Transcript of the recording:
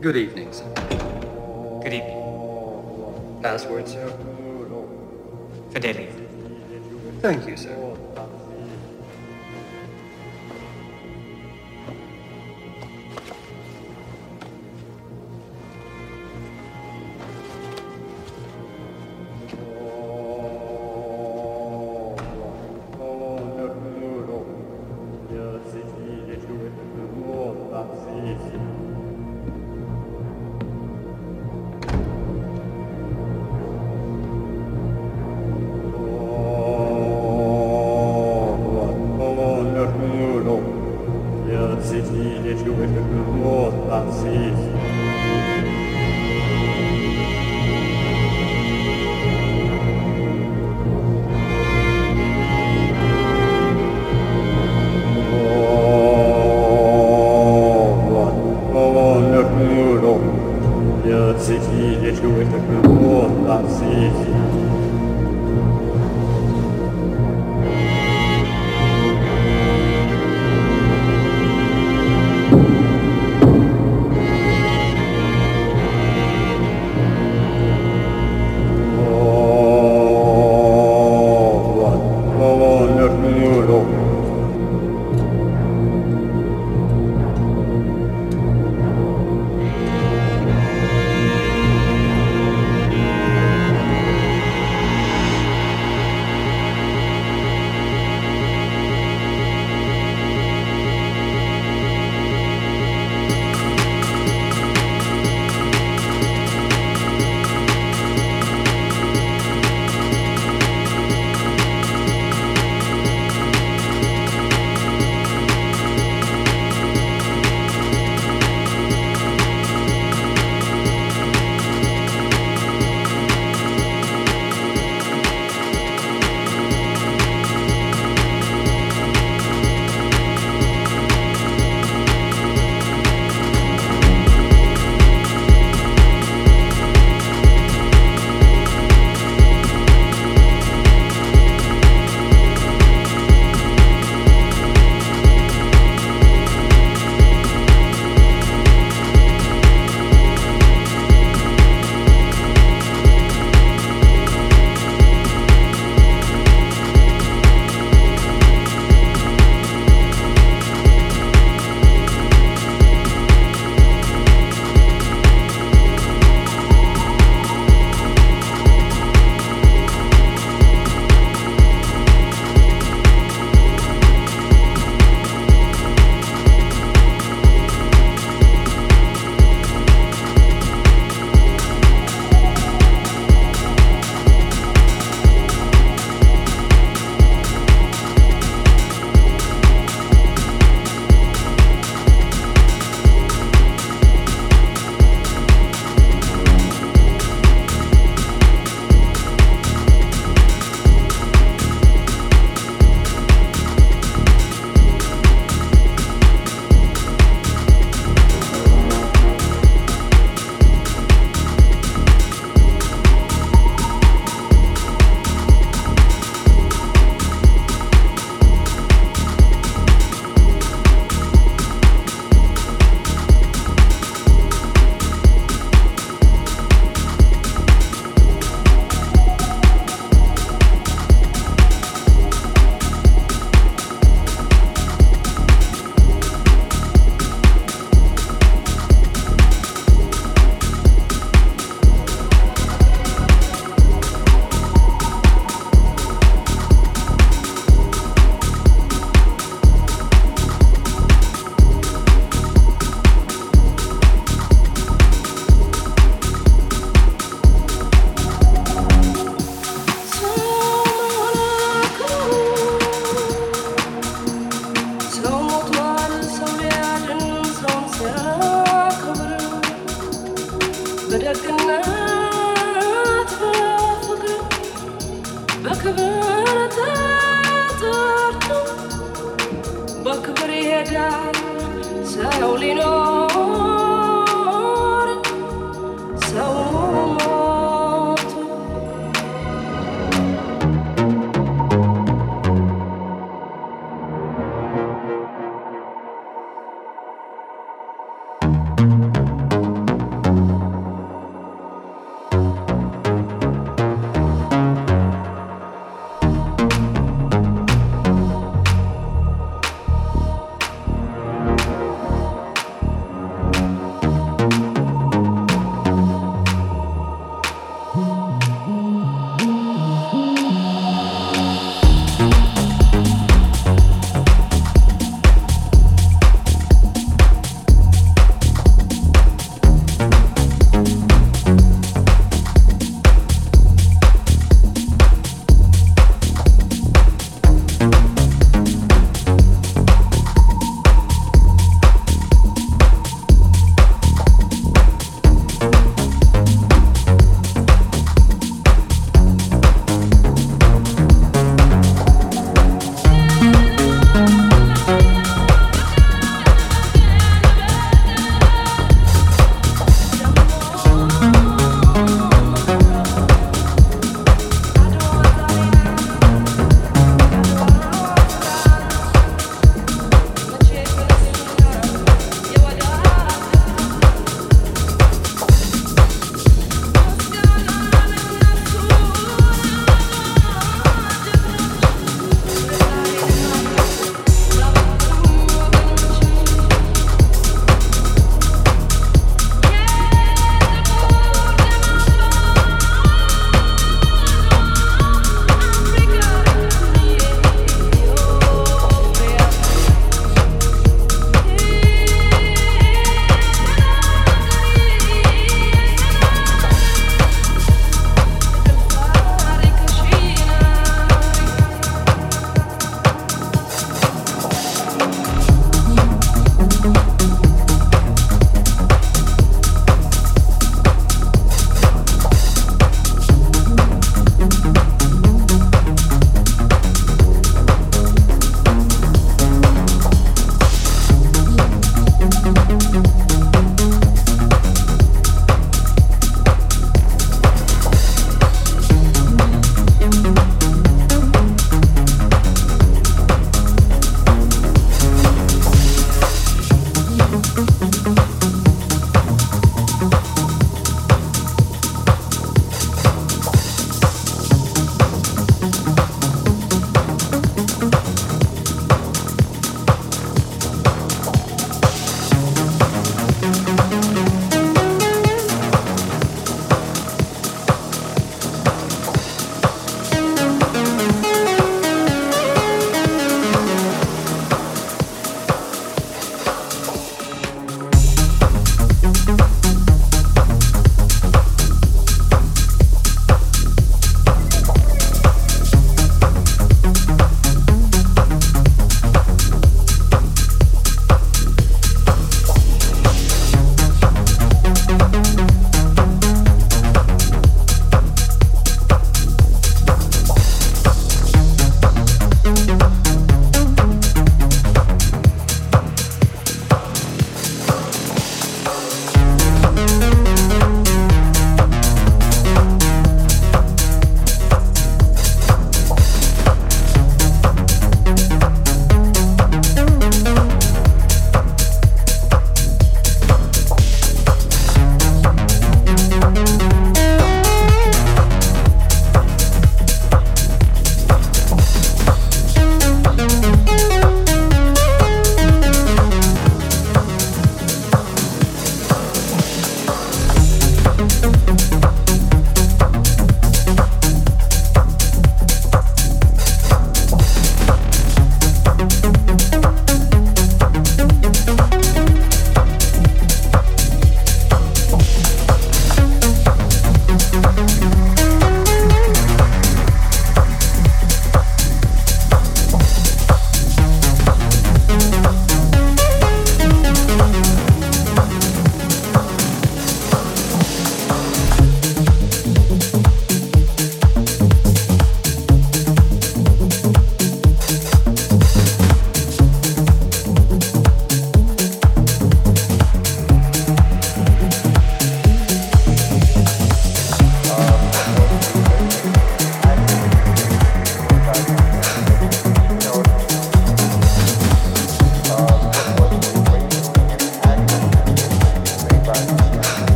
Good evening, sir. Good evening. Password, sir? Fidelia. Thank you, sir.